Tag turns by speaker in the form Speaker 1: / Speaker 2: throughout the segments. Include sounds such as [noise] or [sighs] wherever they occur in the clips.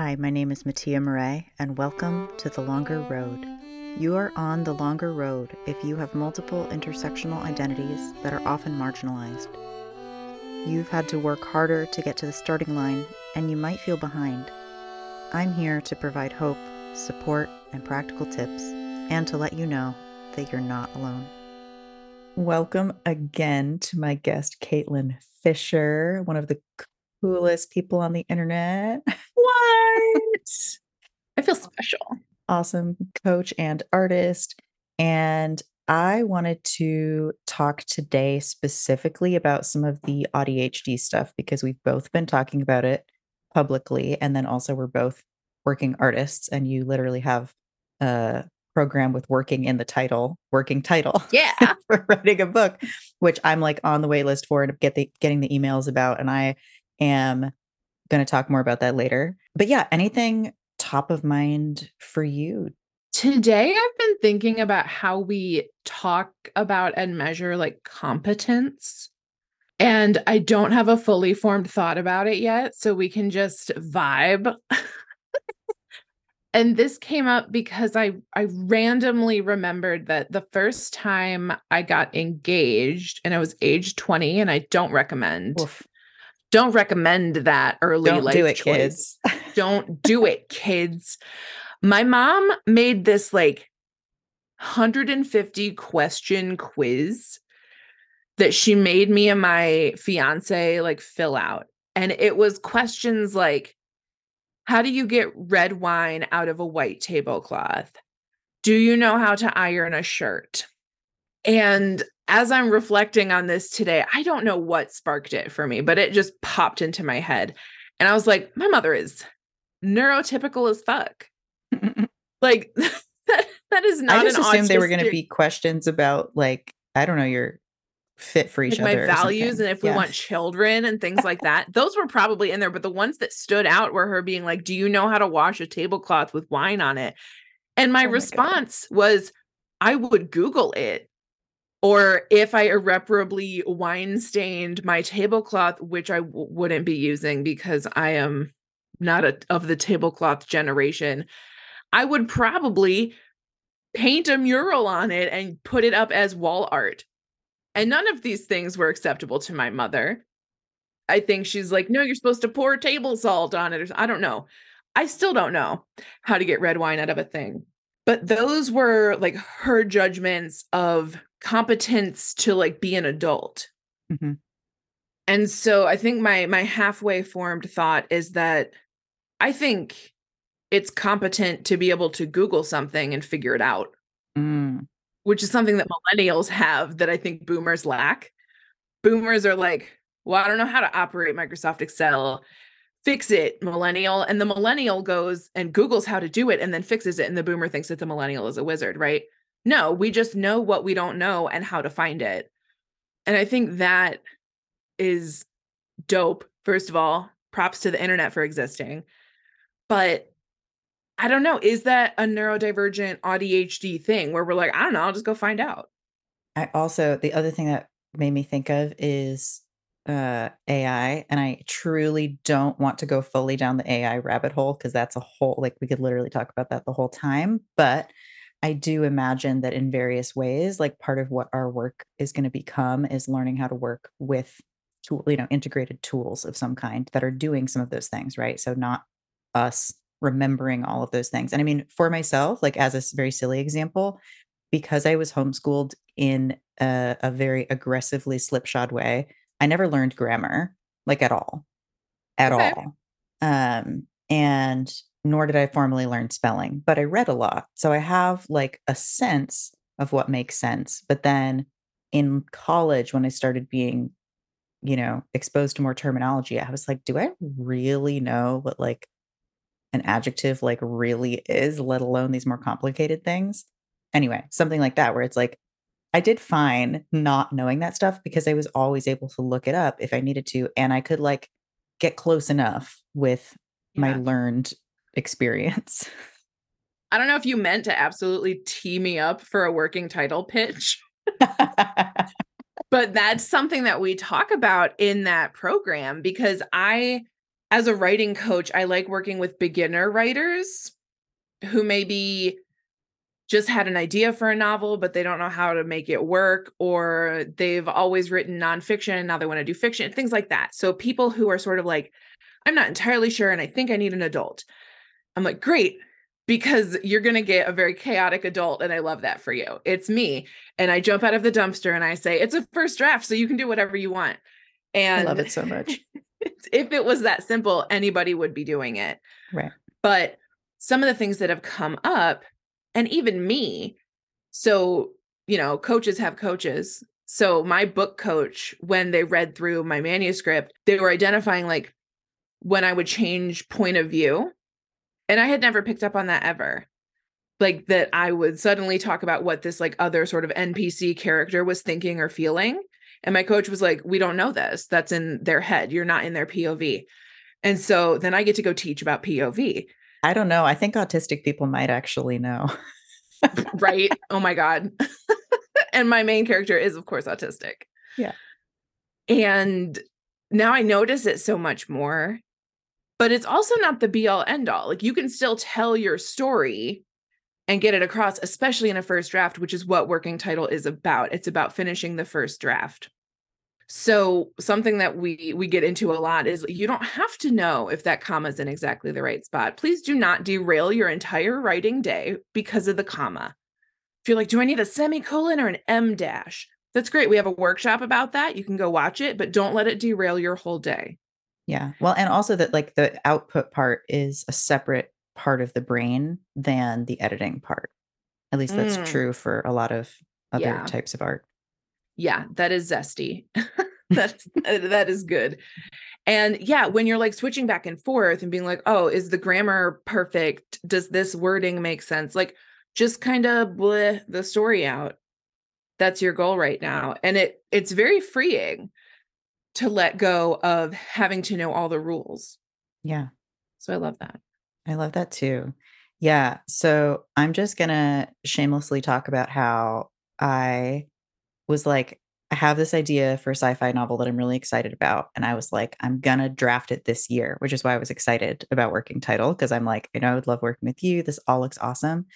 Speaker 1: Hi, my name is Mattia Murray, and welcome to The Longer Road. You are on the longer road if you have multiple intersectional identities that are often marginalized. You've had to work harder to get to the starting line, and you might feel behind. I'm here to provide hope, support, and practical tips, and to let you know that you're not alone. Welcome again to my guest, Caitlin Fisher, one of the coolest people on the internet. [laughs]
Speaker 2: What? I feel special.
Speaker 1: Awesome coach and artist. And I wanted to talk today specifically about some of the ADHD stuff because we've both been talking about it publicly. And then also, we're both working artists, and you literally have a program with working in the title, working title.
Speaker 2: Yeah. [laughs]
Speaker 1: for writing a book, which I'm like on the wait list for and get the getting the emails about. And I am going to talk more about that later. But yeah, anything top of mind for you?
Speaker 2: Today, I've been thinking about how we talk about and measure like competence. And I don't have a fully formed thought about it yet. So we can just vibe. and this came up because I, I randomly remembered that the first time I got engaged and I was age 20, and I don't recommend.
Speaker 1: Oof.
Speaker 2: Don't recommend that early
Speaker 1: Don't
Speaker 2: life
Speaker 1: do it,
Speaker 2: choice.
Speaker 1: kids. [laughs]
Speaker 2: Don't do it, kids. My mom made this like 150 question quiz that she made me and my fiance like fill out. And it was questions like How do you get red wine out of a white tablecloth? Do you know how to iron a shirt? And as I'm reflecting on this today, I don't know what sparked it for me, but it just popped into my head. And I was like, my mother is neurotypical as fuck. [laughs] Like [laughs] that, that is not an."
Speaker 1: I just assumed they were going to be questions about like I don't know your fit for each
Speaker 2: like my
Speaker 1: other. or
Speaker 2: values and if we want children and things like that. Those were probably in there, but the ones that stood out were her being like, "Do you know how to wash a tablecloth with wine on it?" And my
Speaker 1: Oh my
Speaker 2: response was, "I would Google it." Or if I irreparably wine stained my tablecloth, which I w- wouldn't be using because I am not a, of the tablecloth generation, I would probably paint a mural on it and put it up as wall art. And none of these things were acceptable to my mother. I think she's like, no, you're supposed to pour table salt on it. Or, I don't know. I still don't know how to get red wine out of a thing. But those were like her judgments of competence to like be an adult.
Speaker 1: Mhm.
Speaker 2: And so I think my my halfway formed thought is that I think it's competent to be able to Google something and figure it out
Speaker 1: Mm.
Speaker 2: which is something that millennials have that I think boomers lack. Boomers are like, well, I don't know how to operate Microsoft Excel. Fix it, millennial. And the millennial goes and Googles how to do it and then fixes it. And the boomer thinks that the millennial is a wizard, right? No, we just know what we don't know and how to find it. And I think that is dope. First of all, props to the internet for existing. But I don't know. Is that a neurodivergent ADHD thing where we're like, I don't know, I'll just go find out?
Speaker 1: I also the other thing that made me think of is uh AI and I truly don't want to go fully down the AI rabbit hole because that's a whole like we could literally talk about that the whole time but I do imagine that in various ways like part of what our work is going to become is learning how to work with tool you know integrated tools of some kind that are doing some of those things right? So not us remembering all of those things. And I mean for myself like as a very silly example because I was homeschooled in a, a very aggressively slipshod way, I never learned grammar like at all, at
Speaker 2: Okay.
Speaker 1: all. Um, and nor did I formally learn spelling, but I read a lot. So I have like a sense of what makes sense. But then in college, when I started being, you know, exposed to more terminology, I was like, do I really know what like an adjective like really is, let alone these more complicated things? Anyway, something like that, where it's like, I did fine not knowing that stuff because I was always able to look it up if I needed to. And I could like get close enough with my learned [laughs] experience.
Speaker 2: I don't know if you meant to absolutely tee me up for a working title pitch, [laughs] [laughs] but that's something that we talk about in that program because I as a writing coach, I like working with beginner writers who maybe just had an idea for a novel, but they don't know how to make it work, or they've always written nonfiction and now they want to do fiction, things like that. So people who are sort of like, I'm not entirely sure, and I think I need an adult. I'm like, great, because you're going to get a very chaotic adult. And I love that for you. It's me. And I jump out of the dumpster and I say, it's a first draft, so you can do whatever you want. And
Speaker 1: I love it so much. [laughs]
Speaker 2: if it was that simple, anybody would be doing it.
Speaker 1: Right.
Speaker 2: But some of the things that have come up, and even me, so, you know, coaches have coaches. So my book coach, when they read through my manuscript, they were identifying like when I would change point of view. And I had never picked up on that ever. Like that I would suddenly talk about what this like other sort of NPC character was thinking or feeling. And my coach was like, We don't know this. That's in their head. You're not in their POV. And so then I get to go teach about POV.
Speaker 1: I don't know. I think autistic people might actually know. [laughs]
Speaker 2: right? Oh my God. [laughs] and my main character is, of course, autistic.
Speaker 1: Yeah.
Speaker 2: And now I notice it so much more, but it's also not the be all end all. Like you can still tell your story and get it across, especially in a first draft, which is what working title is about. It's about finishing the first draft. So something that we we get into a lot is you don't have to know if that comma is in exactly the right spot. Please do not derail your entire writing day because of the comma. If you're like, do I need a semicolon or an em dash? That's great. We have a workshop about that. You can go watch it, but don't let it derail your whole day.
Speaker 1: Yeah. Well, and also that like the output part is a separate part of the brain than the editing part. At least that's
Speaker 2: Mm.
Speaker 1: true for a lot of other
Speaker 2: Yeah.
Speaker 1: types of art.
Speaker 2: Yeah, that is zesty. [laughs] That's [laughs] uh, that is good. And yeah, when you're like switching back and forth and being like, "Oh, is the grammar perfect? Does this wording make sense?" Like just kind of bleh the story out. That's your goal right now. And it it's very freeing to let go of having to know all the rules.
Speaker 1: Yeah.
Speaker 2: So I love that.
Speaker 1: I love that too. Yeah. So I'm just going to shamelessly talk about how I was like, I have this idea for a sci fi novel that I'm really excited about. And I was like, I'm going to draft it this year, which is why I was excited about working title because I'm like, I know I would love working with you. This all looks awesome.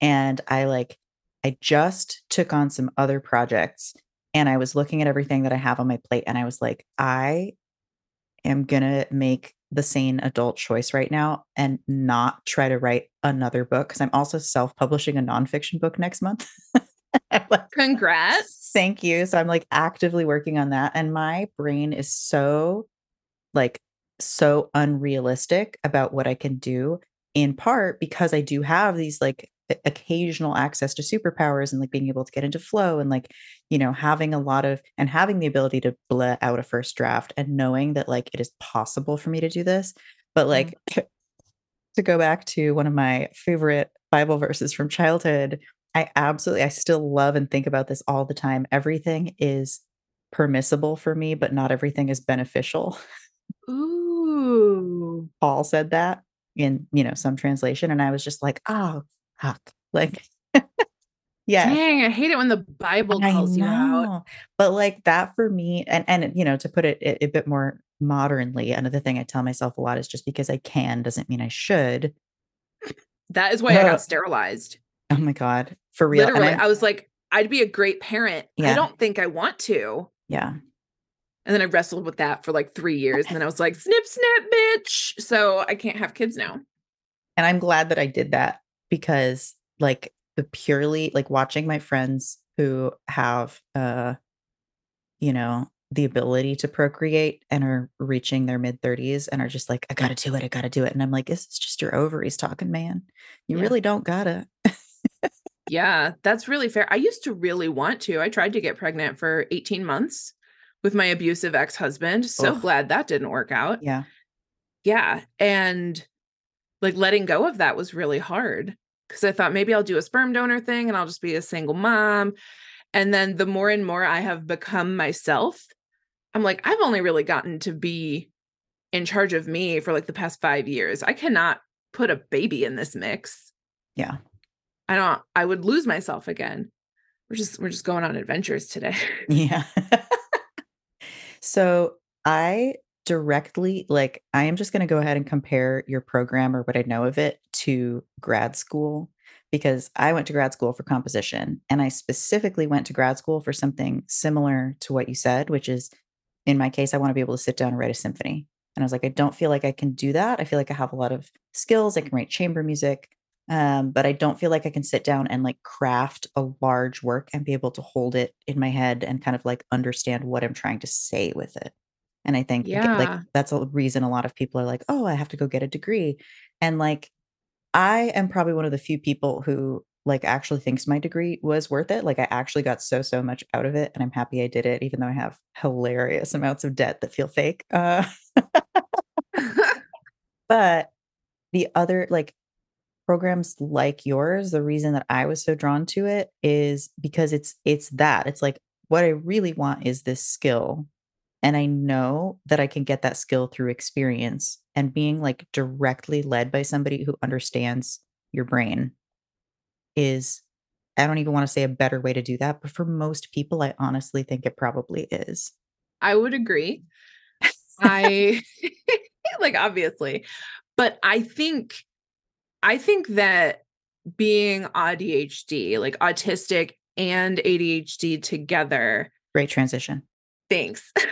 Speaker 1: And I like, I just took on some other projects and I was looking at everything that I have on my plate and I was like, I am going to make the sane adult choice right now and not try to write another book because I'm also self publishing a nonfiction book next month. [laughs] [laughs] Like,
Speaker 2: Congrats.
Speaker 1: Thank you. So I'm like actively working on that. And my brain is so, like, so unrealistic about what I can do, in part because I do have these like occasional access to superpowers and like being able to get into flow and like, you know, having a lot of and having the ability to bleh out a first draft and knowing that like it is possible for me to do this. But mm-hmm. like, [laughs] to go back to one of my favorite Bible verses from childhood, I absolutely, I still love and think about this all the time. Everything is permissible for me, but not everything is beneficial.
Speaker 2: Ooh. [laughs]
Speaker 1: Paul said that in, you know, some translation. And I was just like, oh, fuck. Like, [laughs] yeah.
Speaker 2: Dang, I hate it when the Bible calls you out.
Speaker 1: But like that for me, and and you know, to put it a, a bit more modernly, another thing I tell myself a lot is just because I can doesn't mean I should. [laughs]
Speaker 2: That is why I
Speaker 1: Uh,
Speaker 2: got sterilized.
Speaker 1: Oh my God. For real.
Speaker 2: Literally,
Speaker 1: I'm-
Speaker 2: I was like, I'd be a great parent. I don't think I want to.
Speaker 1: yeah.
Speaker 2: And then I wrestled with that for like three years. And then I was like, snip, snip, bitch. So I can't have kids now.
Speaker 1: And I'm glad that I did that because like the purely like watching my friends who have uh you know the ability to procreate and are reaching their mid 30s and are just like I got to do it I got to do it and I'm like this is just your ovaries talking man you
Speaker 2: Yeah.
Speaker 1: really don't gotta
Speaker 2: Yeah, that's really fair. I used to really want to. I tried to get pregnant for 18 months with my abusive ex husband. So
Speaker 1: Ugh.
Speaker 2: glad that didn't work out.
Speaker 1: yeah
Speaker 2: Yeah. And like letting go of that was really hard because I thought maybe I'll do a sperm donor thing and I'll just be a single mom. And then the more and more I have become myself, I'm like, I've only really gotten to be in charge of me for like the past five years. I cannot put a baby in this mix.
Speaker 1: yeah
Speaker 2: I don't, I would lose myself again. We're just, we're just going on adventures today. [laughs]
Speaker 1: yeah [laughs] so I directly like I am just going to go ahead and compare your program or what I know of it to grad school because I went to grad school for composition and I specifically went to grad school for something similar to what you said, which is in my case, I want to be able to sit down and write a symphony. And I was like, I don't feel like I can do that. I feel like I have a lot of skills. I can write chamber music, um, but I don't feel like I can sit down and like craft a large work and be able to hold it in my head and kind of like understand what I'm trying to say with it. And I think
Speaker 2: yeah.
Speaker 1: like that's a reason a lot of people are like, oh, I have to go get a degree. And like, I am probably one of the few people who like actually thinks my degree was worth it. Like I actually got so so much out of it and I'm happy I did it even though I have hilarious amounts of debt that feel fake. Uh [laughs] but the other like programs like yours, the reason that I was so drawn to it is because it's it's that. It's like what I really want is this skill. And I know that I can get that skill through experience and being like directly led by somebody who understands your brain is I don't even want to say a better way to do that, but for most people, I honestly think it probably is.
Speaker 2: I would agree. [laughs] I [laughs] like obviously, but I think I think that being AuDHD, like autistic and ADHD together.
Speaker 1: Great transition.
Speaker 2: Thanks. [laughs]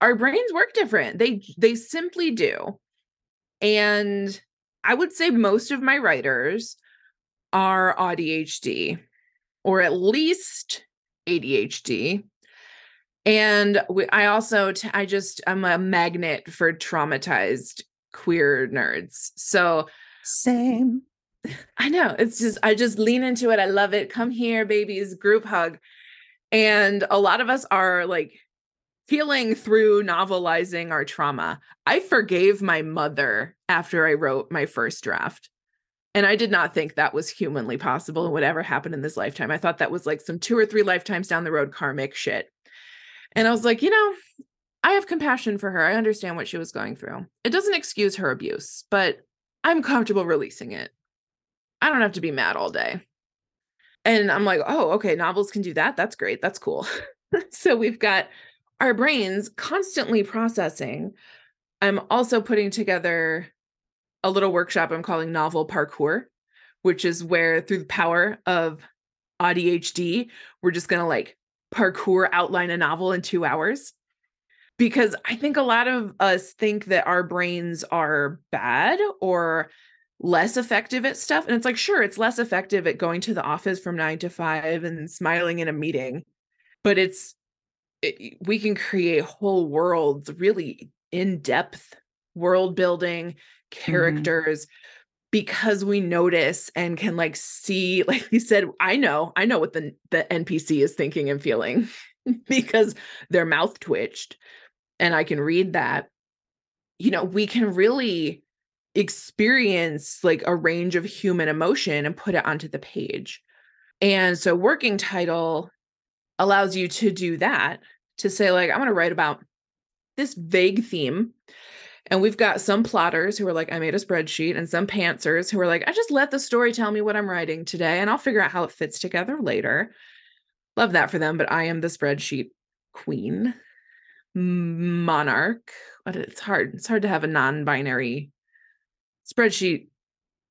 Speaker 2: Our brains work different. They they simply do. And I would say most of my writers are AuDHD or at least ADHD. And we, I also, t- I just, I'm a magnet for traumatized queer nerds. So,
Speaker 1: same. [laughs]
Speaker 2: I know it's just, I just lean into it. I love it. Come here, babies, group hug. And a lot of us are like healing through novelizing our trauma. I forgave my mother after I wrote my first draft. And I did not think that was humanly possible and would ever happen in this lifetime. I thought that was like some two or three lifetimes down the road karmic shit. And I was like, you know, I have compassion for her. I understand what she was going through. It doesn't excuse her abuse, but I'm comfortable releasing it. I don't have to be mad all day. And I'm like, oh, okay, novels can do that. That's great. That's cool. [laughs] so we've got our brains constantly processing. I'm also putting together a little workshop I'm calling Novel Parkour, which is where through the power of ADHD, we're just going to like parkour outline a novel in two hours. Because I think a lot of us think that our brains are bad or less effective at stuff. And it's like, sure, it's less effective at going to the office from nine to five and smiling in a meeting, but it's it, we can create whole worlds, really in depth world building, mm-hmm. characters. Mm-hmm. Because we notice and can like see, [laughs] like you said, I know, I know what the, the NPC is thinking and feeling [laughs] because their mouth twitched and I can read that. You know, we can really experience like a range of human emotion and put it onto the page. And so, working title allows you to do that to say like i'm going to write about this vague theme and we've got some plotters who are like i made a spreadsheet and some pantsers who are like i just let the story tell me what i'm writing today and i'll figure out how it fits together later love that for them but i am the spreadsheet queen monarch but it's hard it's hard to have a non-binary spreadsheet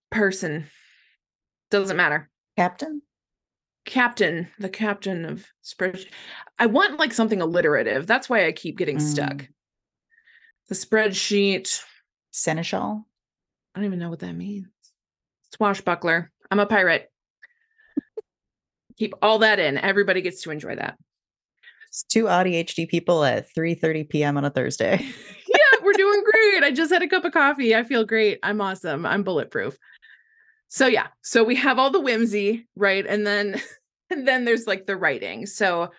Speaker 2: person doesn't matter
Speaker 1: captain
Speaker 2: captain, the captain of spreadsheet. I want like something alliterative. That's why I keep getting mm. stuck. The spreadsheet.
Speaker 1: Seneschal.
Speaker 2: I don't even know what that means. Swashbuckler. I'm a pirate. keep all that in. Everybody gets to enjoy that.
Speaker 1: It's two ADHD people at 3 30 p.m. on a Thursday. [laughs]
Speaker 2: yeah, we're doing great. I just had a cup of coffee. I feel great. I'm awesome. I'm bulletproof. So yeah, so we have all the whimsy, right? And then [laughs] and then there's like the writing. So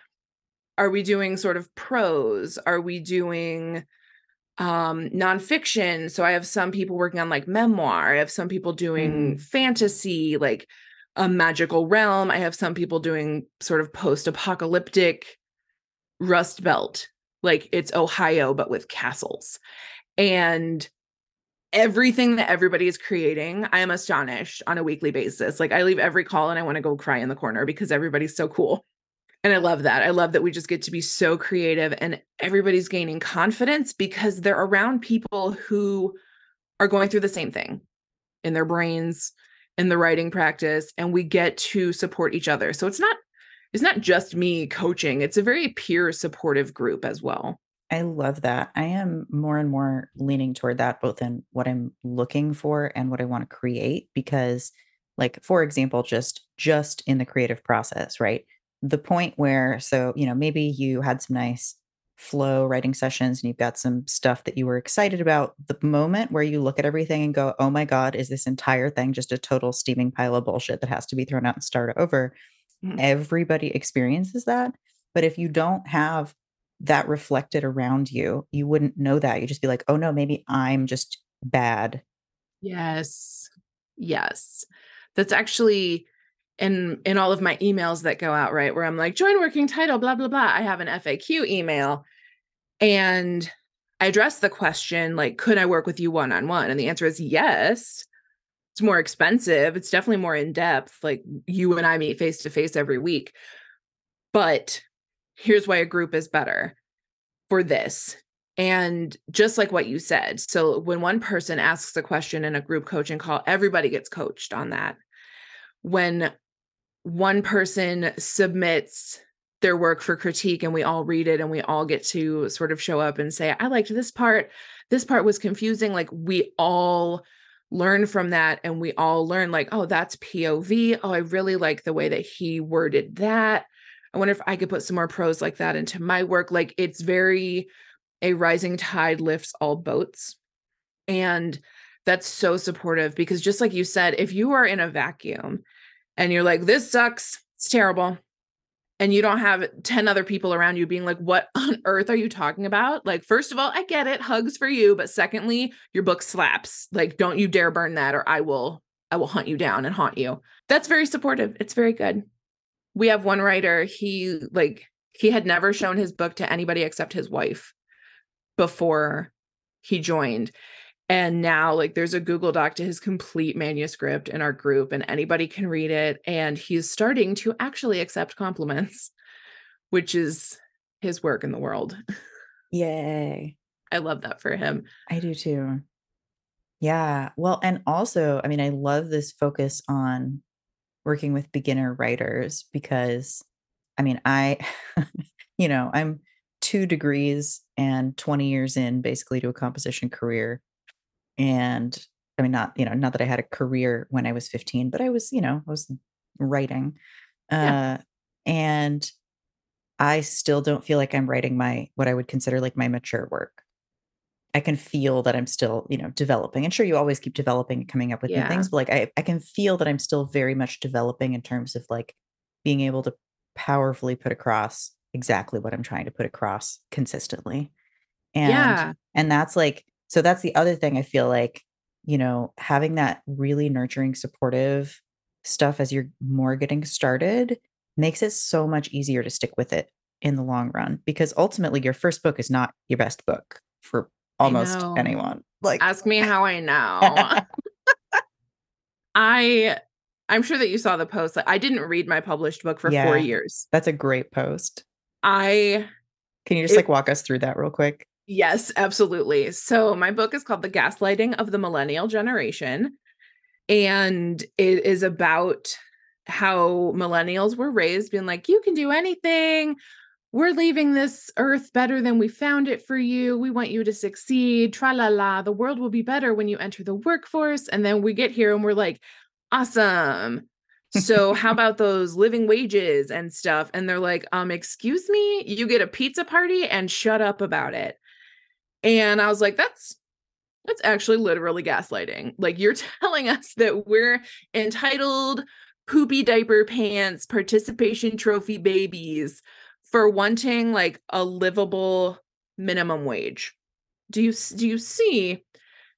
Speaker 2: are we doing sort of prose? Are we doing um nonfiction? So I have some people working on like memoir. I have some people doing mm. fantasy, like a magical realm. I have some people doing sort of post-apocalyptic Rust Belt, like it's Ohio but with castles. And everything that everybody is creating, I am astonished on a weekly basis. Like I leave every call and I want to go cry in the corner because everybody's so cool. And I love that. I love that we just get to be so creative and everybody's gaining confidence because they're around people who are going through the same thing in their brains, in the writing practice, and we get to support each other. So it's not it's not just me coaching, it's a very peer supportive group as well.
Speaker 1: I love that. I am more and more leaning toward that both in what I'm looking for and what I want to create because like for example just just in the creative process, right? The point where so, you know, maybe you had some nice flow writing sessions and you've got some stuff that you were excited about the moment where you look at everything and go, "Oh my god, is this entire thing just a total steaming pile of bullshit that has to be thrown out and start over?"
Speaker 2: Mhm.
Speaker 1: Everybody experiences that, but if you don't have that reflected around you, you wouldn't know that. You'd just be like, "Oh, no, maybe I'm just bad."
Speaker 2: Yes. Yes. That's actually in in all of my emails that go out, right? Where I'm like, join working title, blah, blah, blah. I have an FAQ email and I address the question, like, could I work with you one on one? And the answer is yes. It's more expensive. It's definitely more in depth. Like, you and I meet face to face every week. But here's why a group is better for this. And just like what you said, so when one person asks a question in a group coaching call, everybody gets coached on that. When one person submits their work for critique and we all read it and we all get to sort of show up and say, I liked this part. This part was confusing. Like we all learn from that and we all learn, like, oh, that's POV. Oh, I really like the way that he worded that. I wonder if I could put some more prose like that into my work. Like it's very a rising tide lifts all boats. And that's so supportive because just like you said, if you are in a vacuum and you're like, this sucks, it's terrible, and you don't have 10 other people around you being like, what [laughs] on earth are you talking about? Like, first of all, I get it, hugs for you. But secondly, your book slaps. Like, don't you dare burn that or I will, I will hunt you down and haunt you. That's very supportive. It's very good. We have one writer, he like, he had never shown his book to anybody except his wife before he joined. And now, like, there's a Google Doc to his complete manuscript in our group, and anybody can read it. And he's starting to actually accept compliments, which is his work in the world.
Speaker 1: Yay.
Speaker 2: I love that for him.
Speaker 1: I do too. Yeah. Well, and also, I mean, I love this focus on working with beginner writers because, I mean, I, [laughs] you know, I'm two degrees and 20 years in basically to a composition career. And I mean, not, you know, not that I had a career when I was 15, but I was, you know, I was writing.
Speaker 2: Yeah.
Speaker 1: Uh, and I still don't feel like I'm writing my, what I would consider like my mature work. I can feel that I'm still, you know, developing. And sure, you always keep developing and coming up with new things, but like I, I can feel that I'm still very much developing in terms of like being able to powerfully put across exactly what I'm trying to put across consistently. And
Speaker 2: Yeah.
Speaker 1: and that's like so that's the other thing I feel like, you know, having that really nurturing, supportive stuff as you're more getting started makes it so much easier to stick with it in the long run because ultimately your first book is not your best book for almost anyone. Like
Speaker 2: Ask me how I know. [laughs] I I'm sure that you saw the post. Like, I didn't read my published book for
Speaker 1: Yeah.
Speaker 2: 4 years.
Speaker 1: that's a great post.
Speaker 2: I
Speaker 1: Can you just
Speaker 2: It-
Speaker 1: like walk us through that real quick?
Speaker 2: Yes, absolutely. So, my book is called The Gaslighting of the Millennial Generation. And it is about how millennials were raised, being like, you can do anything. We're leaving this earth better than we found it for you. We want you to succeed. Tra la la. The world will be better when you enter the workforce. And then we get here and we're like, awesome. So, how about those living wages and stuff? And they're like, um, excuse me, you get a pizza party and shut up about it. And I was like, that's that's actually literally gaslighting. Like you're [laughs] telling us that we're entitled poopy diaper pants participation trophy babies for wanting like a livable minimum wage. Do you do you see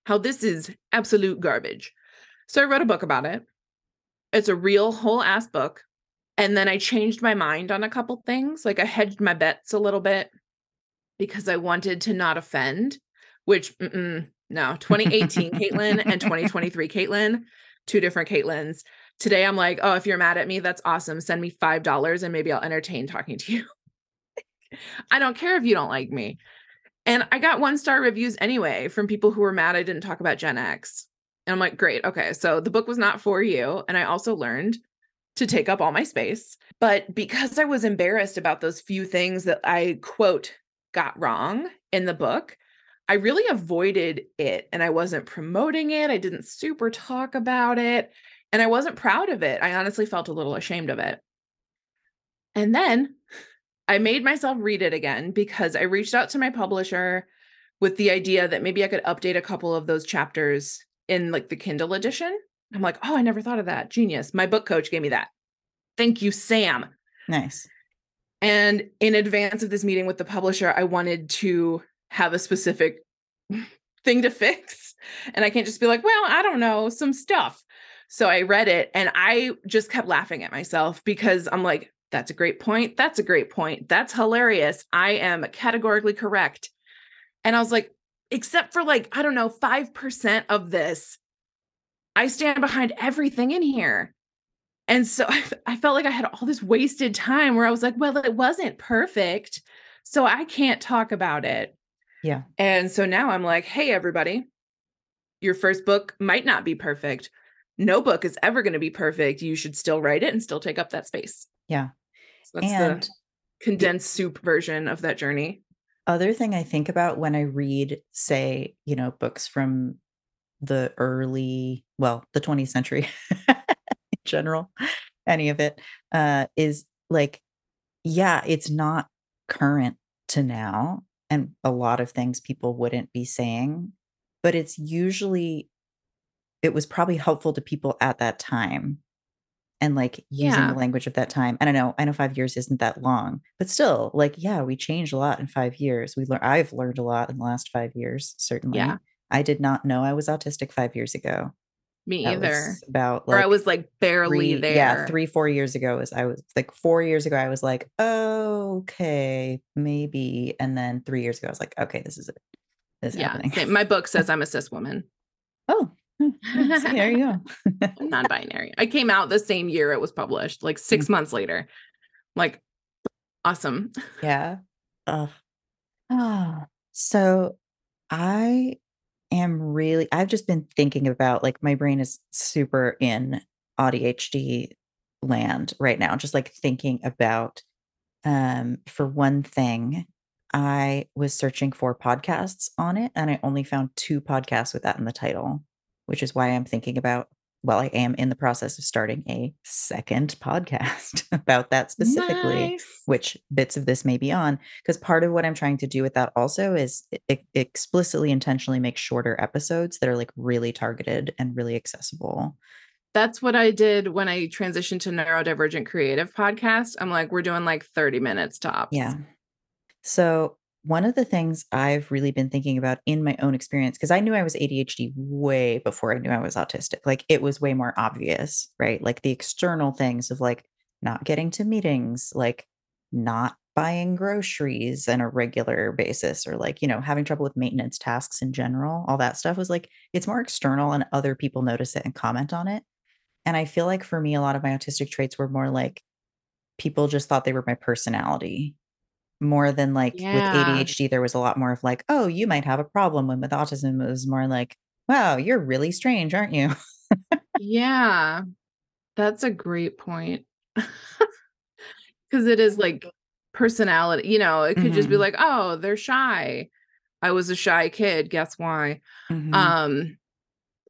Speaker 2: how this is absolute garbage? So I wrote a book about it. It's a real whole ass book. And then I changed my mind on a couple things. Like I hedged my bets a little bit because I wanted to not offend, which no, 2018 Caitlin and 2023 Caitlin, two different Caitlins. today I'm like, oh, if you're mad at me, that's awesome. Send me $5 and maybe I'll entertain talking to you. [laughs] I don't care if you don't like me. And I got one star reviews anyway from people who were mad I didn't talk about Gen X. And I'm like, great. Okay. So the book was not for you. And I also learned to take up all my space. But because I was embarrassed about those few things that I quote got wrong in the book, I really avoided it and I wasn't promoting it. I didn't super talk about it and I wasn't proud of it. I honestly felt a little ashamed of it. And then I made myself read it again because I reached out to my publisher with the idea that maybe I could update a couple of those chapters in like the Kindle edition. I'm like, oh, I never thought of that. Genius. My book coach gave me that. Thank you, Sam.
Speaker 1: Nice.
Speaker 2: And in advance of this meeting with the publisher, I wanted to have a specific [laughs] thing to fix. And I can't just be like, well, I don't know, some stuff. So I read it and I just kept laughing at myself because I'm like, that's a great point. That's a great point. That's hilarious. I am categorically correct. And I was like, except for like, I don't know, 5% of this, I stand behind everything in here. And so [laughs] I, I, felt like I had all this wasted time where I was like, well, it wasn't perfect. So I can't talk about it.
Speaker 1: Yeah.
Speaker 2: And so now I'm like, hey, everybody, your first book might not be perfect. No book is ever going to be perfect. You should still write it and still take up that space.
Speaker 1: Yeah.
Speaker 2: So that's and the condensed soup version of that journey.
Speaker 1: Other thing I think about when I read, say, you know, books from the early, well, the 20th century [laughs] general, any of it, uh, is like, yeah, it's not current to now and a lot of things people wouldn't be saying, but it's usually it was probably helpful to people at that time and like using
Speaker 2: Yeah.
Speaker 1: the language of that time. I don't know I know 5 years isn't that long, but still, like, yeah, we changed a lot in 5 years. We learn. I've learned a lot in the last 5 years, Certainly, Yeah. I did not know I was autistic 5 years ago.
Speaker 2: Me
Speaker 1: That
Speaker 2: either.
Speaker 1: was about,
Speaker 2: Or I was like barely
Speaker 1: 3 yeah, 3, 4 years ago as I was like 4 years ago, I was like, "Okay, maybe." And then 3 years ago, I was like, "Okay, this is it. This is
Speaker 2: Yeah.
Speaker 1: happening."
Speaker 2: My book says [laughs] I'm a cis woman.
Speaker 1: Oh, hmm, there you go. [laughs]
Speaker 2: Non-binary. I came out the same year it was published, like 6
Speaker 1: Mm.
Speaker 2: months later. Like awesome.
Speaker 1: Yeah. Ugh. Ah, [sighs] so I am really I've just been thinking about like my brain is super in ADHD land right now, just like thinking about um for one thing, I was searching for podcasts on it and I only found 2 podcasts with that in the title, which is why I'm thinking about well, I am in the process of starting a second podcast [laughs] about that specifically
Speaker 2: Nice.
Speaker 1: which bits of this may be on because part of what i'm trying to do with that also is e- explicitly intentionally make shorter episodes that are like really targeted and really accessible
Speaker 2: That's what I did when I transitioned to Neurodivergent Creative podcast. I'm like, we're doing like 30 minutes tops.
Speaker 1: yeah so one of the things i've really been thinking about in my own experience because i knew i was adhd way before i knew i was autistic like it was way more obvious right? Like the external things of like not getting to meetings like not buying groceries on a regular basis or like you know having trouble with maintenance tasks in general all that stuff was like it's more external and other people notice it and comment on it. And i feel like for me a lot of my autistic traits were more like people just thought they were my personality more than like with adhd there was a lot more of like oh you might have a problem when with autism it was more like wow you're really strange aren't you
Speaker 2: Yeah. That's a great point. [laughs] Cuz it is like personality, you know, it could just be
Speaker 1: Mhm.
Speaker 2: like, "Oh, they're shy." I was a shy kid, guess why?
Speaker 1: Mhm.
Speaker 2: Um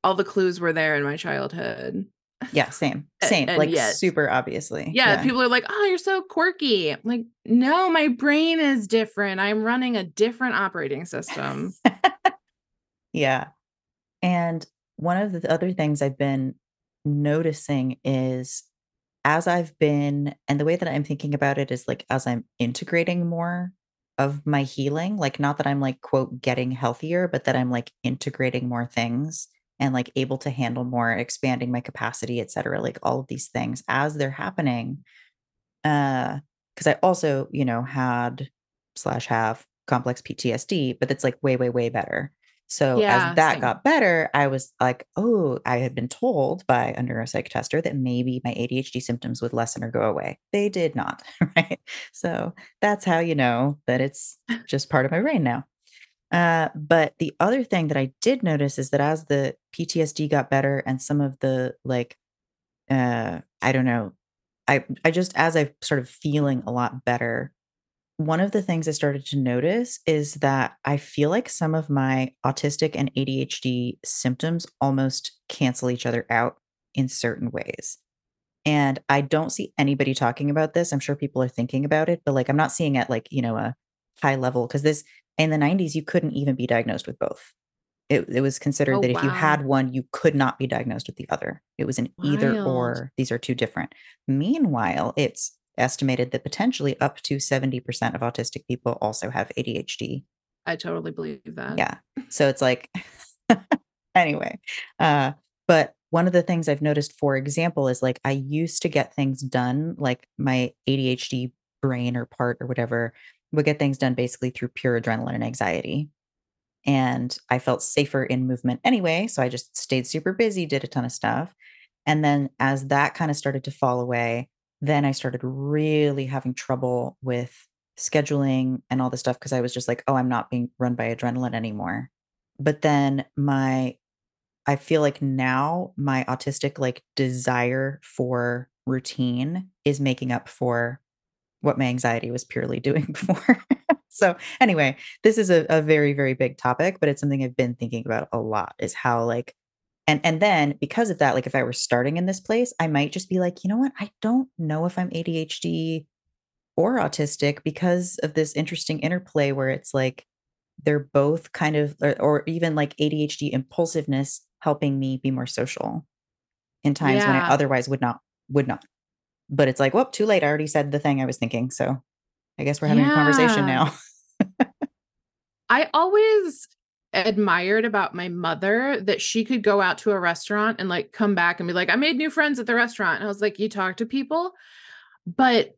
Speaker 2: all the clues were there in my childhood.
Speaker 1: Yeah same same
Speaker 2: and
Speaker 1: like
Speaker 2: yet-
Speaker 1: super obviously
Speaker 2: Yeah, people are like, "Oh, you're so quirky." I'm like, "No, my brain is different. I'm running a different operating system." [laughs]
Speaker 1: Yeah. And one of the other things I've been noticing is as I've been, and the way that I'm thinking about it is like as I'm integrating more of my healing, like not that I'm like, quote, getting healthier, but that I'm like integrating more things and like able to handle more, expanding my capacity, et cetera, like all of these things as they're happening. Uh, because I also, you know, had slash have complex PTSD, but it's like way, way, way better. So
Speaker 2: Yeah,
Speaker 1: as that
Speaker 2: same.
Speaker 1: got better, I was like, "Oh, I had been told by a neuropsych tester that maybe my ADHD symptoms would lessen or go away." They did not, [laughs] right? So that's how you know that it's just part of my brain now. Uh, but the other thing that I did notice is that as the PTSD got better and some of the like, uh, I don't know, I I just as I started feeling a lot better, one of the things I started to notice is that I feel like some of my autistic and ADHD symptoms almost cancel each other out in certain ways. And I don't see anybody talking about this. I'm sure people are thinking about it, but like I'm not seeing it like, you know, a high level because this in the 90s you couldn't even be diagnosed with both. It it was considered
Speaker 2: Oh,
Speaker 1: that if you had one, you could not be diagnosed with the other. It was an either or. These are 2 different. Meanwhile, it's estimated that potentially up to 70% of autistic people also have ADHD.
Speaker 2: I totally believe that.
Speaker 1: Yeah. So it's like [laughs] anyway, uh, but one of the things I've noticed, for example, is like I used to get things done, like my ADHD brain or part or whatever would get things done basically through pure adrenaline and anxiety. And I felt safer in movement anyway. So I just stayed super busy, did a ton of stuff. And then as that kind of started to fall away, then I started really having trouble with scheduling and all this stuff because I was just like, oh, I'm not being run by adrenaline anymore. But then my I feel like now my autistic like desire for routine is making up for what my anxiety was purely [laughs] doing before. so anyway, this is a, a very, very big topic, but it's something I've been thinking about a lot is how like and and then because of that, like if I were starting in this place, I might just be like, you know what? I don't know if I'm ADHD or autistic because of this interesting interplay where it's like they're both kind of or, or even like ADHD impulsiveness helping me be more social in times when I otherwise would not would not. But it's like, whoop, too late. I already said the thing I was thinking. So I guess we're having a conversation now. [laughs]
Speaker 2: I always admired about my mother that she could go out to a restaurant and like come back and be like, I made new friends at the restaurant. And I was like, you talk to people, but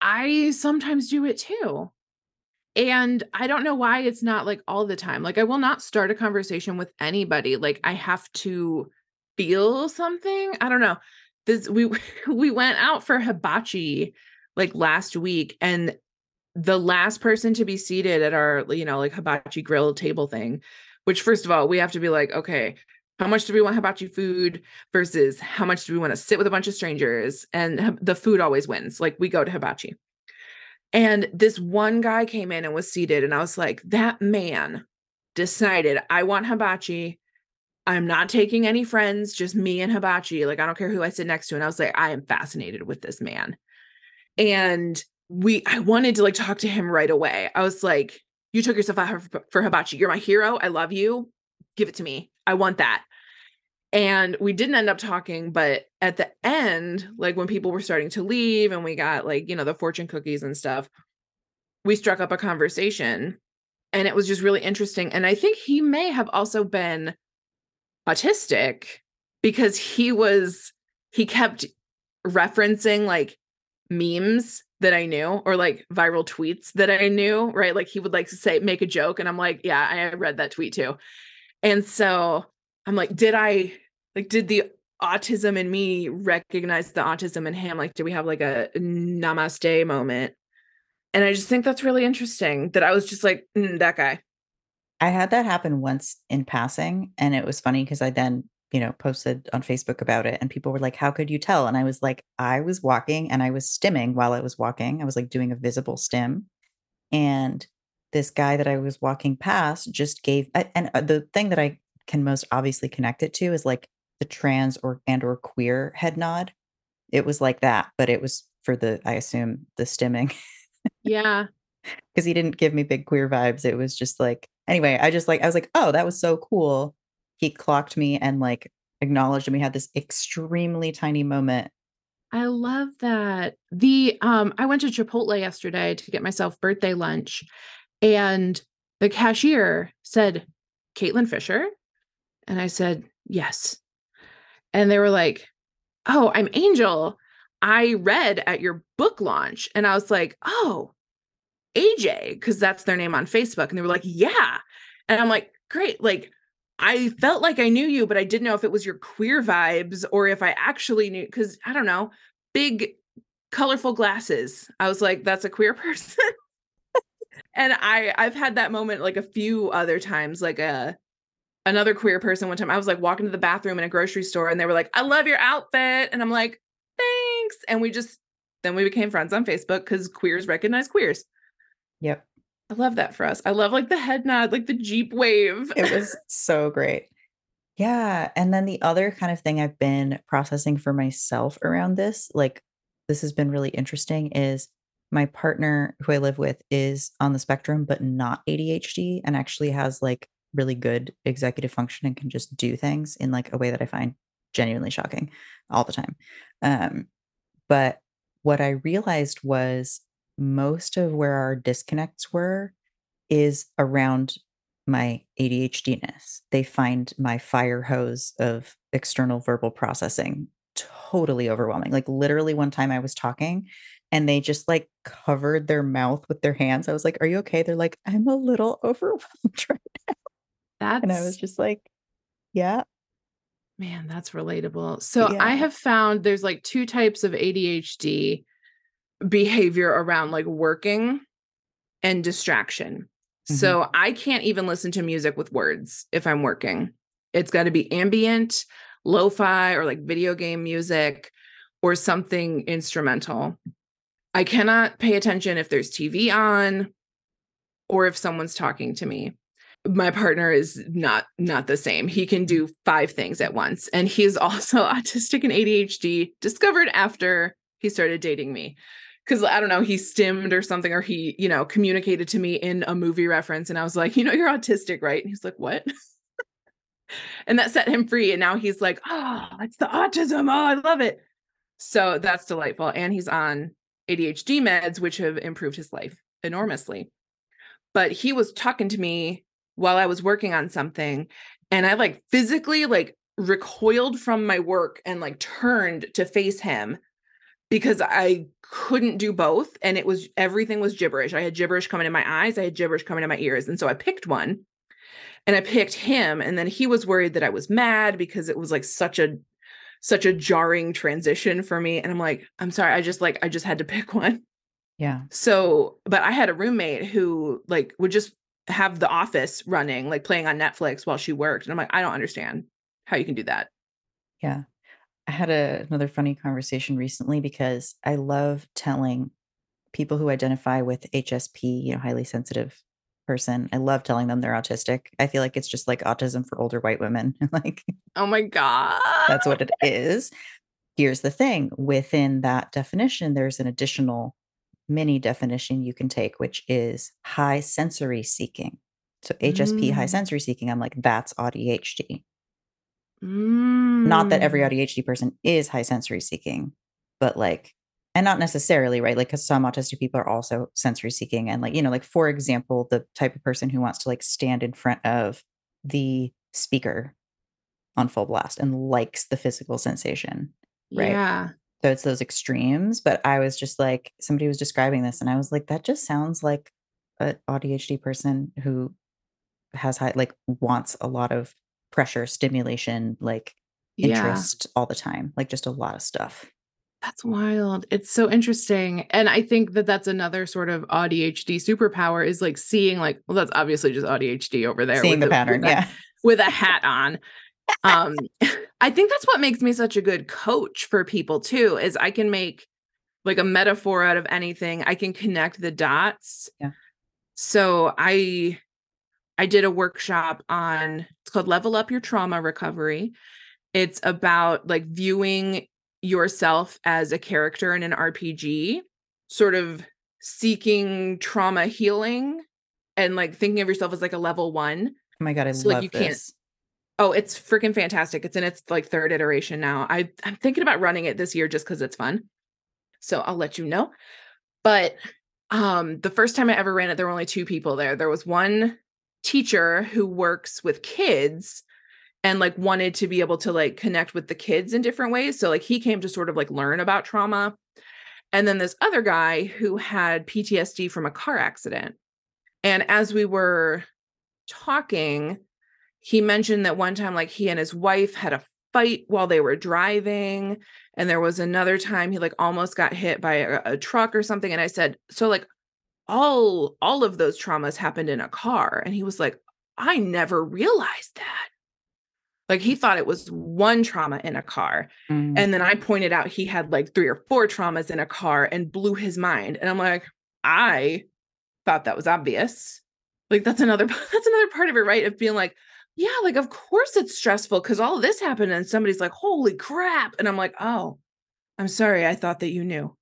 Speaker 2: I sometimes do it too. And I don't know why it's not like all the time. Like, I will not start a conversation with anybody. Like, I have to feel something. I don't know. This we [laughs] we went out for hibachi like last week, and the last person to be seated at our, you know, like hibachi grill table thing, which first of all, we have to be like, okay, how much do we want hibachi food versus how much do we want to sit with a bunch of strangers? And the food always wins. Like we go to hibachi. And this one guy came in and was seated, and I was like, that man decided I want hibachi. I'm not taking any friends, just me and hibachi. Like, I don't care who I sit next to. And I was like, I am fascinated with this man. And we, I wanted to like talk to him right away. I was like, you took yourself out for, for hibachi. You're my hero. I love you. Give it to me. I want that. And we didn't end up talking, but at the end, like when people were starting to leave and we got like, you know, the fortune cookies and stuff, we struck up a conversation and it was just really interesting. And I think he may have also been autistic because he was, he kept referencing like memes that I knew or like viral tweets that I knew, right? Like he would like to say, make a joke. And I'm like, yeah, I read that tweet too. And so I'm like, did I like did the autism in me recognize the autism in him? Like, do we have like a namaste moment? And I just think that's really interesting that I was just like, mm, that guy.
Speaker 1: I had that happen once in passing, and it was funny because I then, you know, posted on Facebook about it, and people were like, "How could you tell?" And I was like, "I was walking and I was stimming while I was walking. I was like doing a visible stim, and this guy that I was walking past just gave." And uh, the thing that I can most obviously connect it to is like the trans or and or queer head nod. It was like that, but it was for the I assume the stimming.
Speaker 2: Yeah. [laughs]
Speaker 1: Because he didn't give me big queer vibes, it was just like anyway, I just like I was like, "Oh, that was so cool." He clocked me and, like, acknowledged, and we had this extremely tiny moment.
Speaker 2: I love that. The um I went to Chipotle yesterday to get myself birthday lunch and the cashier said, "Caitlin Fisher?" And I said, "Yes." And they were like, "Oh, I'm Angel. I read at your book launch." And I was like, "Oh, AJ, because that's their name on Facebook." And they were like, "Yeah." And I'm like, great. Like I felt like I knew you, but I didn't know if it was your queer vibes or if I actually knew because I don't know, big colorful glasses. I was like, that's a queer [laughs] person. and I I've had that moment like a few other times, like a uh, another queer person one time. I was like walking to the bathroom in a grocery store and they were like, I love your outfit. And I'm like, thanks. And we just then we became friends on Facebook because queers recognize queers.
Speaker 1: Yep.
Speaker 2: I love that for us. I love like the head nod, like the Jeep wave.
Speaker 1: It was so great. Yeah. And then the other kind of thing I've been processing for myself around this, like this has been really interesting, is my partner who I live with is on the spectrum, but not ADHD and actually has like really good executive function and can just do things in like a way that I find genuinely shocking all the time. Um, but what I realized was most of where our disconnects were is around my ADHDness. They find my fire hose of external verbal processing totally overwhelming. Like literally one time I was talking and they just like covered their mouth with their hands. I was like, "Are you okay?" They're like, "I'm a little [laughs] overwhelmed right now."
Speaker 2: That's
Speaker 1: and I was just like, "Yeah."
Speaker 2: Man, that's relatable. So yeah. I have found there's like two types of ADHD behavior around like working and distraction. Mm-hmm. So I can't even listen to music with words if I'm working. It's got to be ambient, lo fi, or like video game music or something instrumental. I cannot pay attention if there's TV on or if someone's talking to me. My partner is not not the same. He can do five things at once and he's also [laughs] autistic and ADHD discovered after he started dating me because I don't know, he stimmed or something, or he, you know, communicated to me in a movie reference. And I was like, you know, you're autistic, right? And he's like, what? [laughs] and that set him free. And now he's like, oh, it's the autism. Oh, I love it. So that's delightful. And he's on ADHD meds, which have improved his life enormously. But he was talking to me while I was working on something. And I like physically like recoiled from my work and like turned to face him because I couldn't do both. And it was everything was gibberish. I had gibberish coming in my eyes, I had gibberish coming in my ears. And so I picked one and I picked him. And then he was worried that I was mad because it was like such a such a jarring transition for me. And I'm like, I'm sorry, I just like I just had to [laughs] pick one.
Speaker 1: Yeah.
Speaker 2: So, but I had a roommate who like would just have the office running, like playing on Netflix while she worked. And I'm like, I don't understand how you can do that.
Speaker 1: Yeah. I had a, another funny conversation recently because I love telling people who identify with HSP, you know, highly sensitive person. I love telling them they're autistic. I feel like it's just like autism for older white women. [laughs] like,
Speaker 2: oh my God.
Speaker 1: That's what it is. Here's the thing within that definition, there's an additional mini definition you can take, which is high sensory seeking. So, HSP, mm. high sensory seeking, I'm like, that's ADHD.
Speaker 2: Mm.
Speaker 1: Not that every mm. ADHD person is high sensory seeking, but like, and not necessarily, right? Like, because some autistic people are also sensory seeking. And like, you know, like, for example, the type of person who wants to like stand in front of the speaker on full blast and likes the physical sensation, right?
Speaker 2: Yeah.
Speaker 1: So it's those extremes. But I was just like, somebody was describing this, and I was like, that just sounds like an ADHD person who has high, like, wants a lot of pressure, stimulation, like interest yeah. all the time, like just a lot of stuff.
Speaker 2: That's wild. It's so interesting. And I think that that's another sort of ADHD superpower is like seeing like well that's obviously just ADHD over there
Speaker 1: seeing the, the pattern,
Speaker 2: with
Speaker 1: yeah.
Speaker 2: A, with a hat on. um [laughs] I think that's what makes me such a good coach for people too is I can make like a metaphor out of anything. I can connect the dots.
Speaker 1: Yeah.
Speaker 2: So I I did a workshop on it's called Level Up Your Trauma Recovery. It's about like viewing yourself as a character in an RPG, sort of seeking trauma healing and like thinking of yourself as like a level 1.
Speaker 1: Oh my god, I so, love like, you this. Can't,
Speaker 2: oh, it's freaking fantastic. It's in its like third iteration now. I I'm thinking about running it this year just cuz it's fun. So I'll let you know. But um the first time I ever ran it there were only two people there. There was one teacher who works with kids and like wanted to be able to like connect with the kids in different ways. So like he came to sort of like learn about trauma. And then this other guy who had PTSD from a car accident. And as we were talking, he mentioned that one time like he and his wife had a fight while they were driving and there was another time he like almost got hit by a, a truck or something and i said so like all all of those traumas happened in a car and he was like i never realized that like he thought it was one trauma in a car
Speaker 1: Mm.
Speaker 2: and then i pointed out he had like three or four traumas in a car and blew his mind and i'm like i thought that was obvious like that's another [laughs] that's another part of it right of being like yeah like of course it's stressful because all this happened and somebody's like holy crap and i'm like oh i'm sorry i thought that you knew.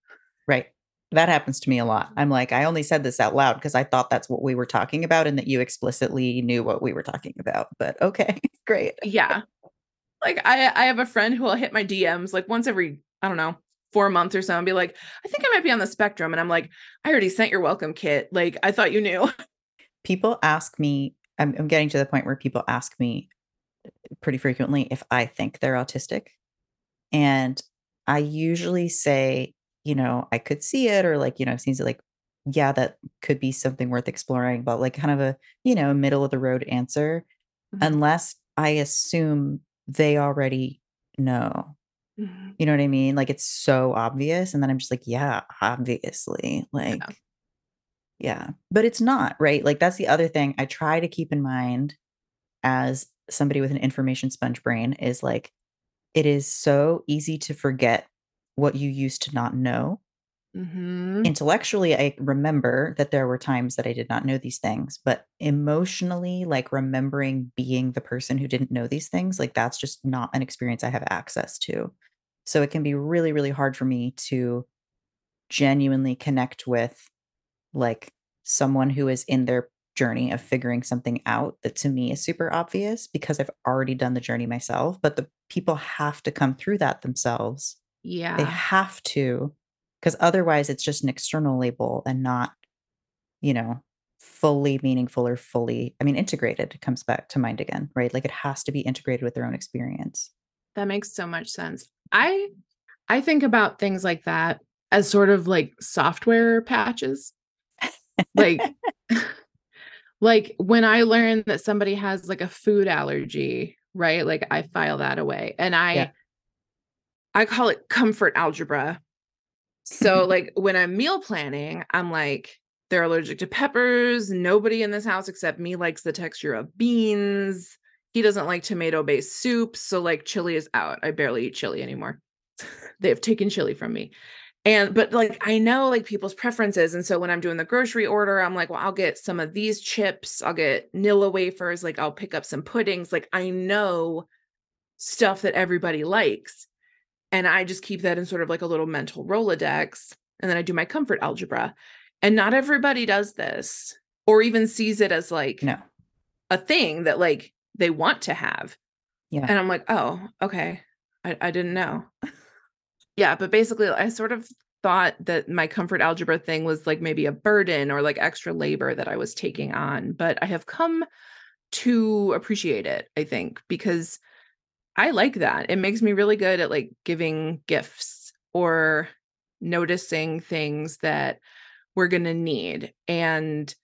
Speaker 1: That happens to me a lot. I'm like, I only said this out loud because I thought that's what we were talking about and that you explicitly knew what we were talking about. But okay, [laughs] great.
Speaker 2: yeah like i i have a friend who will hit my dms like once every i don't know four months or so and be like i think i might be on the spectrum and i'm like i already sent your welcome kit like i thought you knew [laughs]
Speaker 1: People ask me, I'm, I'm getting to the point where people ask me pretty frequently if I think they're autistic. And I usually say, you know, I could see it, or like, you know, it seems like, yeah, that could be something worth exploring, but like kind of a, you know, middle of the road answer,
Speaker 2: Mhm.
Speaker 1: unless I assume they already know.
Speaker 2: Mhm.
Speaker 1: You know what I mean? Like it's so obvious. And then I'm just like, yeah, obviously. Like, yeah. But it's not, right? Like that's the other thing I try to keep in mind as somebody with an information sponge brain is like, it is so easy to forget what you used to not know.
Speaker 2: Mhm.
Speaker 1: Intellectually, I remember that there were times that I did not know these things, but emotionally, like remembering being the person who didn't know these things, like that's just not an experience I have access to. So it can be really, really hard for me to genuinely connect with like someone who is in their journey of figuring something out that to me is super obvious because I've already done the journey myself. But the people have to come through that themselves. They have to, because otherwise it's just an external label and not, you know, fully meaningful or fully, I mean, integrated comes back to mind again, right? Like it has to be integrated with their own experience.
Speaker 2: that makes so much sense i i think about things like that as sort of like software patches like [laughs] like when i learn that somebody has like a food allergy right like i file that away and i
Speaker 1: Yeah.
Speaker 2: I call it comfort algebra so [laughs] like when i'm meal planning i'm like they're allergic to peppers nobody in this house except me likes the texture of beans he doesn't like tomato based soups so like chili is out i barely eat chili anymore [laughs] they have taken chili from me and but like I know like people's preferences. And so when I'm doing the grocery order, I'm like, well, I'll get some of these chips, I'll get Nilla wafers, like I'll pick up some puddings. Like I know stuff that everybody likes. And I just keep that in sort of like a little mental Rolodex. And then I do my comfort algebra. And not everybody does this or even sees it as like
Speaker 1: No.
Speaker 2: a thing that like they want to have.
Speaker 1: Yeah.
Speaker 2: And I'm like, oh, okay. I, I didn't know. yeah, but basically I sort of thought that my comfort algebra thing was like maybe a burden or like extra labor that I was taking on, but I have come to appreciate it, I think, because I like that. It makes me really good at like giving gifts or noticing things that we're going to need. And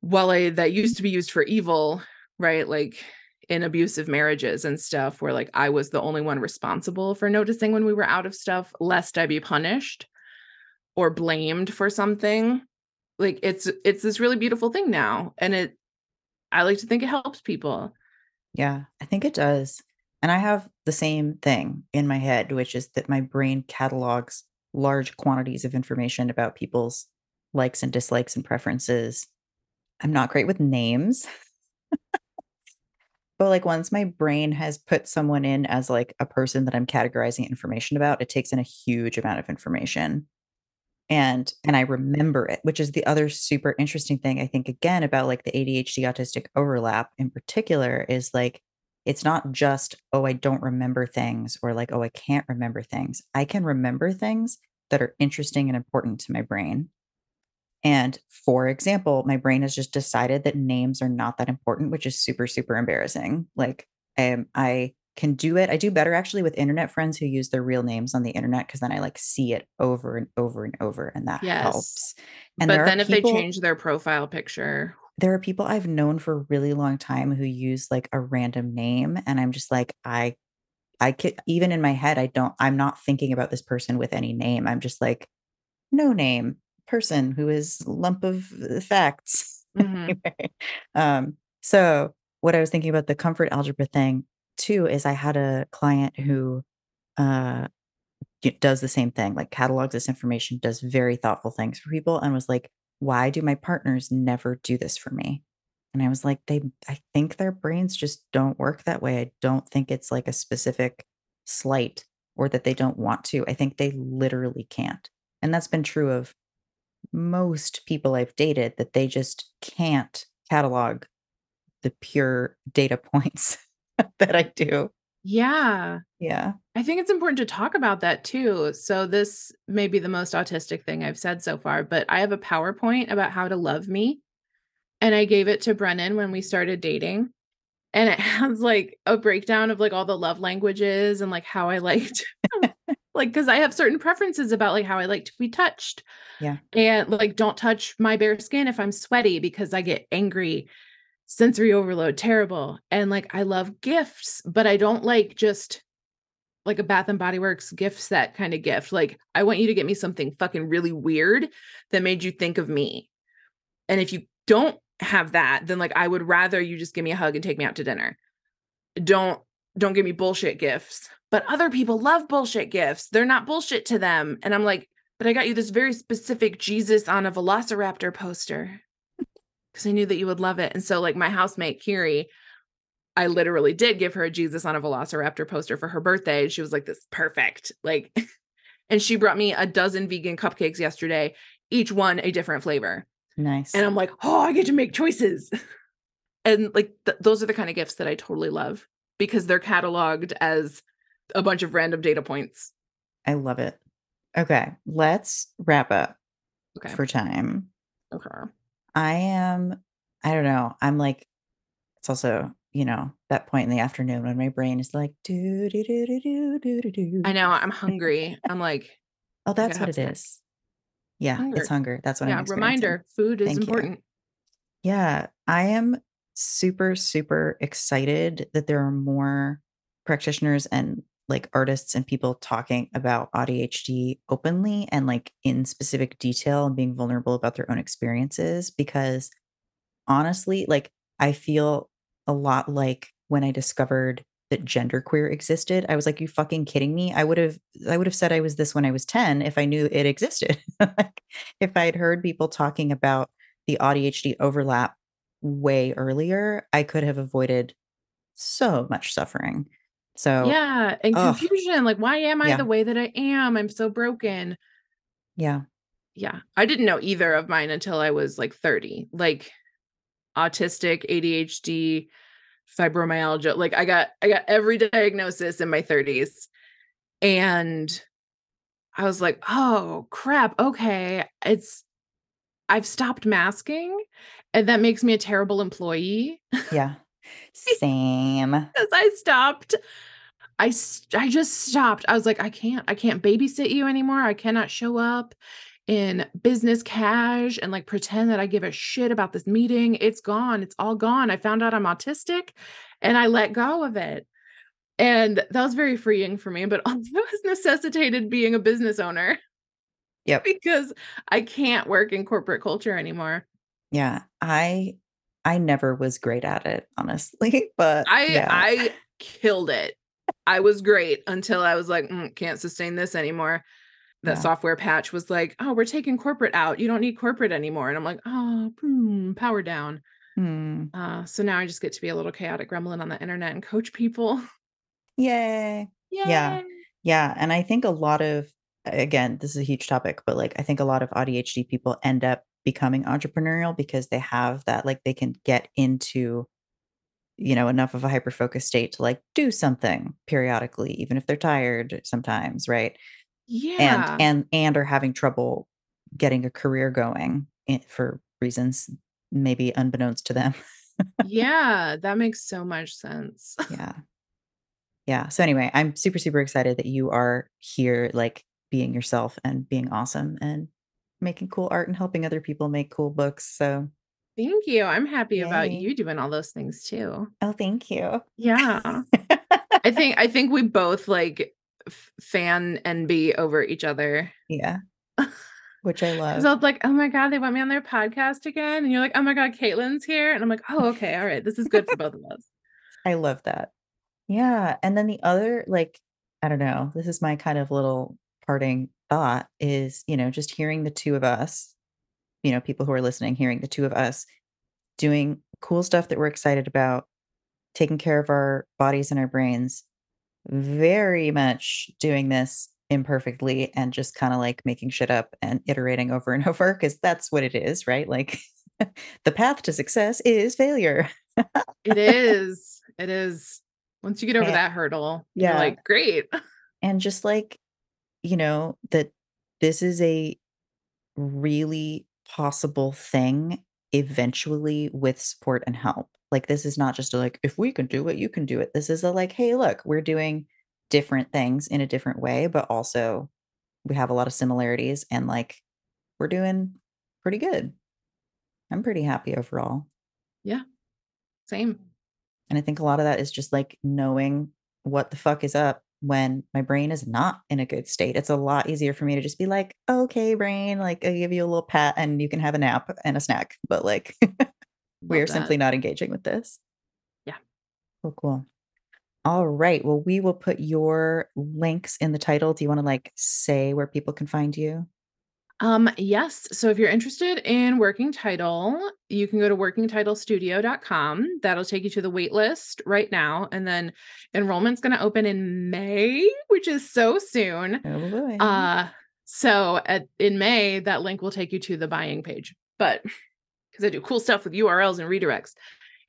Speaker 2: while I that used to be used for evil, right? Like in abusive marriages and stuff where like I was the only one responsible for noticing when we were out of stuff lest I be punished or blamed for something. Like it's it's this really beautiful thing now and it I like to think it helps people.
Speaker 1: Yeah, I think it does. And I have the same thing in my head, which is that my brain catalogs large quantities of information about people's likes and dislikes and preferences. I'm not great with names. [laughs] but like once my brain has put someone in as like a person that I'm categorizing information about, it takes in a huge amount of information. And and I remember it, which is the other super interesting thing I think again about like the ADHD autistic overlap in particular is like it's not just oh I don't remember things or like oh I can't remember things. I can remember things that are interesting and important to my brain. And for example, my brain has just decided that names are not that important, which is super super embarrassing. Like um, I can do it. I do better actually with internet friends who use their real names on the internet because then I like see it over and over and over, and that
Speaker 2: Yes.
Speaker 1: helps. And
Speaker 2: but then if
Speaker 1: people-
Speaker 2: they change their profile picture,
Speaker 1: there are people I've known for a really long time who use, like, a random name, and I'm just like, I I ca even in my head, I don't I'm not thinking about this person with any name. I'm just like, "No name, person who is lump of, uh, facts." [laughs]
Speaker 2: Mhm.
Speaker 1: Anyway, um, so what I was thinking about the comfort algebra thing too is I had a client who, uh, does the same thing, like, catalogs this information, does very thoughtful things for people, and was like, "Why do my partners never do this for me?" And I was like, "They I think their brains just don't work that way. I don't think it's, like, a specific slight or that they don't want to. I think they literally can't." And that's been true of most people I've dated, that they just can't catalog the pure data [laughs] points that I do.
Speaker 2: Yeah.
Speaker 1: Yeah.
Speaker 2: I think it's important to talk about that too. So this may be the most autistic thing I've said so far, but I have a PowerPoint about how to love me, and I gave it to Brennan when we started dating, and it [laughs] has, like, a breakdown of, like, all the love languages and, like, how I liked [laughs] like, because I have certain preferences about, like, how I like to be touched,
Speaker 1: Yeah.
Speaker 2: and, like, don't touch my bare skin if I'm sweaty because I get angry, sensory overload, terrible, and, like, I love gifts, but I don't like just, like, a Bath& Body Works gift set kinda gift, like, I want you to get me something fucking really weird that made you think of me, and if you don't have that, then, like, I would rather you just give me a hug and take me out to dinner. Don't don't give me bullshit gifts, but other people love bullshit gifts, they're not bullshit to them, and I'm like, "But I got you this very specific Jesus on a Velociraptor poster 'cause I knew that you would love it," and so, like, my housemate, Kiri, I literally did give her a Jesus on a Velociraptor poster for her birthday, and she was like, "This is perfect," like [laughs] and she brought me a dozen vegan cupcakes yesterday, each one a different flavor,
Speaker 1: Nice.
Speaker 2: and I'm like, "Oh, I get to make choices." [laughs] And, like, th those are the kinda gifts that I totally love because they're cataloged as a bunch of random data points.
Speaker 1: I love it. Okay, let's wrap up
Speaker 2: Okay.
Speaker 1: for time.
Speaker 2: Okay.
Speaker 1: I am I don't know, I'm like it's also, you know, that point in the afternoon when my brain is like, "Do, do, do, do, do, do, do, do."
Speaker 2: I know, I'm hungry. I'm like,
Speaker 1: Oh, that's what it
Speaker 2: snack.
Speaker 1: is. Yeah, it's
Speaker 2: Hunger.
Speaker 1: hunger, that's what I'm.
Speaker 2: Yeah, reminder, food is
Speaker 1: Thank you.
Speaker 2: important.
Speaker 1: Yeah, I am super, super excited that there are more practitioners and, like, artists and people talking about ADHD openly and, like, in specific detail and being vulnerable about their own experiences because, honestly, like, I feel a lot like when I discovered that genderqueer existed, I was like, "You fucking kidding me?" I would've I would've said I was this when I was 10 if I knew it existed. [laughs] Like, if I had heard people talking about the ADHD overlap way earlier, I could have avoided so much suffering. So
Speaker 2: Yeah, and
Speaker 1: ugh.
Speaker 2: confusion, like, "Why am I the way that I am? I'm so broken."
Speaker 1: Yeah.
Speaker 2: Yeah, I didn't know either of mine until I was, like, 30, like, autistic, ADHD, fibromyalgia, like, I got I got every diagnosis in my 30s, and I was like, "Oh, crap, okay, it's I've stopped masking, and that makes me a terrible employee."
Speaker 1: Yeah. [laughs] Same.
Speaker 2: 'Cause I stopped. I I just stopped. I was like, "I can't I can't babysit you anymore. I cannot show up in business cash and, like, pretend that I give a shit about this meeting. It's gone, it's all gone. I found out I'm autistic, and I let go of it." And that was very freeing for me, but [laughs] also has necessitated being a business owner
Speaker 1: Yep.
Speaker 2: because I can't work in corporate culture anymore.
Speaker 1: Yeah, I I never was great at it, honestly, [laughs] but
Speaker 2: I
Speaker 1: yeah.
Speaker 2: I killed it. I was great until I was like, "Mm, can't sustain this anymore." The
Speaker 1: Yeah.
Speaker 2: software patch was like, "Oh, we're taking corporate out. You don't need corporate anymore." And I'm like, "Oh, hmm, power down."
Speaker 1: Hmm.
Speaker 2: Uh, so now I just get to be a little chaotic gremlin on the internet and coach people.
Speaker 1: Yay. [laughs] Yeah.
Speaker 2: Yay.
Speaker 1: Yeah, and I think a lot of again, this is a huge topic, but, like, I think a lot of ADHD people end up becoming entrepreneurial because they have that like, they can get into, you know, enough of a hyper focused state to, like, do something periodically, even if they're tired sometimes, right?
Speaker 2: Yeah.
Speaker 1: and and and are having trouble getting a career going eh, for reasons maybe unbeknownst to them.
Speaker 2: Yeah, that makes so much sense. [laughs]
Speaker 1: Yeah. Yeah, so anyway, I'm super, super excited that you are here, like, being yourself and being awesome and making cool art and helping other people make cool books, so
Speaker 2: Thank you. I'm happy about you doing all those things too.
Speaker 1: Oh, thank you.
Speaker 2: Yeah. [laughs] I think I think we both like f- fan envy over each other.
Speaker 1: yeah. [laughs] Which I love.
Speaker 2: Because I was like, oh my God, they want me on their podcast again. And you're like, oh my God, Caitlin's here. And I'm like, oh, okay. All right. This is good for both of us. [laughs]
Speaker 1: I love that. Yeah. And then the other, like, I don't know, this is my kind of little parting thought is, you know, just hearing the two of us, you know, people who are listening, hearing the two of us doing cool stuff that we're excited about, taking care of our bodies and our brains, very much doing this imperfectly and just kind of like making shit up and iterating over and [laughs] over because that's what it is, right? Like [laughs] the path to success is failure.
Speaker 2: It [laughs] is. It is. Once you get over
Speaker 1: Yeah.
Speaker 2: that hurdle,
Speaker 1: Yeah.
Speaker 2: like, great.
Speaker 1: and just like you know that this is a really possible thing eventually with support and help like this is not just a like if we can do it you can do it this is a like hey look we're doing different things in a different way but also we have a lot of similarities and like we're doing pretty good i'm pretty happy overall Yeah.
Speaker 2: Same.
Speaker 1: and I think a lot of that is just like knowing what the fuck is up when my brain is not in a good state. It's a lot easier for me to just be like, okay, brain, like I give you a little pat and you can have a nap and a snack. But like [laughs] we are
Speaker 2: that.
Speaker 1: simply not engaging with this.
Speaker 2: Yeah.
Speaker 1: Cool, cool. All right. Well, we will put your links in the title. Do you want to like say where people can find you?
Speaker 2: Um, yes. So if you're interested in working title, you can go to workingtitlestudio.com. That'll take you to the wait list right now. And then enrollment's going to open in May, which is so soon.
Speaker 1: Oh boy.
Speaker 2: Uh, so at in May, that link will take you to the buying page. But because I do cool stuff with URLs and redirects,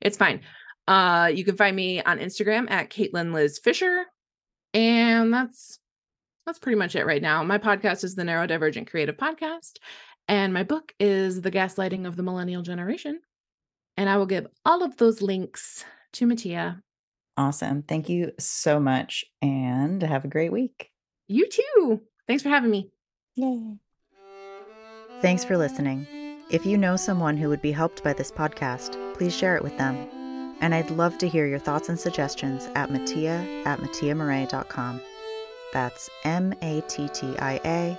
Speaker 2: it's fine. Uh, you can find me on Instagram at Caitlin Liz Fisher. And that's that's pretty much it right now. My podcast is the Neurodivergent Creative Podcast, and my book is The Gaslighting of the Millennial Generation. And I will give all of those links to Mattia.
Speaker 1: awesome. Thank you so much and have a great week.
Speaker 2: You too. Thanks for having me.
Speaker 1: Yay. Thanks for listening. If you know someone who would be helped by this podcast, please share it with them. And I'd love to hear your thoughts and suggestions at mattia at mattiamauree.com. That's M A T T I A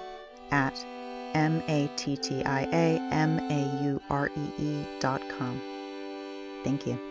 Speaker 1: at M A T T I A M A U R E E dot com. Thank you.